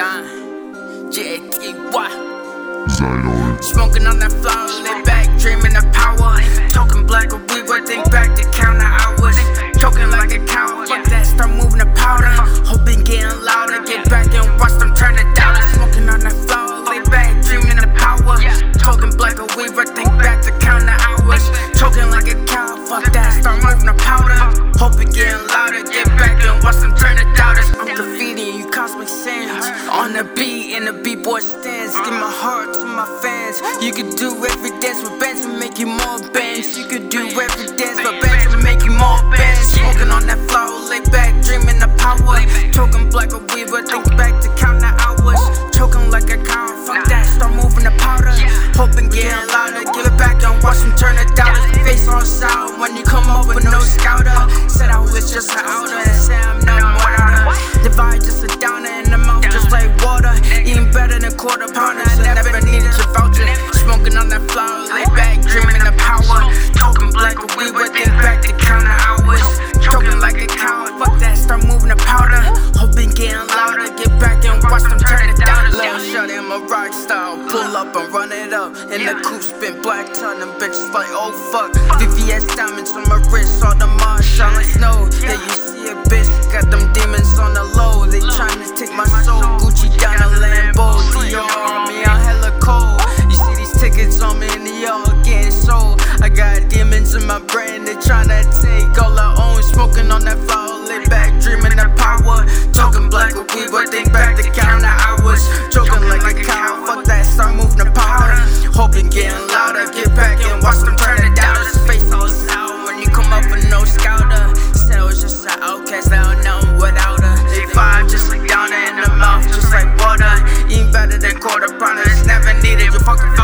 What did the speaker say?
Don. Yeah, Smoking on that flower, lay back, dreaming of power. Talking black, but we were think back to count the hours. Choking like a cow, fuck that, start moving the powder. Hoping getting louder, get back and watch them turn to dollars. Smoking on that flower, lay back, dreaming of power. Talking black, but we were think back to count the hours. Choking like a cow, fuck that, start moving the powder. Hoping getting louder, get back and watch them turn to dollars the beat, in the b-boy stance. Give my heart to my fans. You could do every dance with bands to make you more bands. You could do every dance with bands to make you more bands. Smoking on that flower, lay back, dreaming of power. Choking black or weaver, think back to count the hours. Choking like a cow, fuck that, start moving the powder. Hoping getting louder, give it back and watch them turn it down. Face all sour quarter pounders, I never needed your voucher. Smoking on that flower, lay back, dreaming of power. Talking black, but we would think back to count the hours. Choking like a cow, fuck that, start moving the powder. Hoping getting louder, get back and watch them turn it down. Little shot in my rock style, pull up and run it up. In the coupe, spin black ton, them bitches like, oh fuck. VVS diamonds on my wrist, all the mud shine like snow. Yeah, you see a bitch, got them demons on the low. They trying to take my soul, my brand they tryna take all I own. Smoking on that fall, lay back, dreaming of power. Talking black with we but think back the counter hours. Choking like a cow, fuck that, start moving the powder. Hoping getting louder, get back and watch them turn it down. His face all sour when you come up with no scouter. Said was just an outcast, I don't know without her. G5 just like down in the mouth, just like water. Even better than quarter pounder, it's never needed. You fucking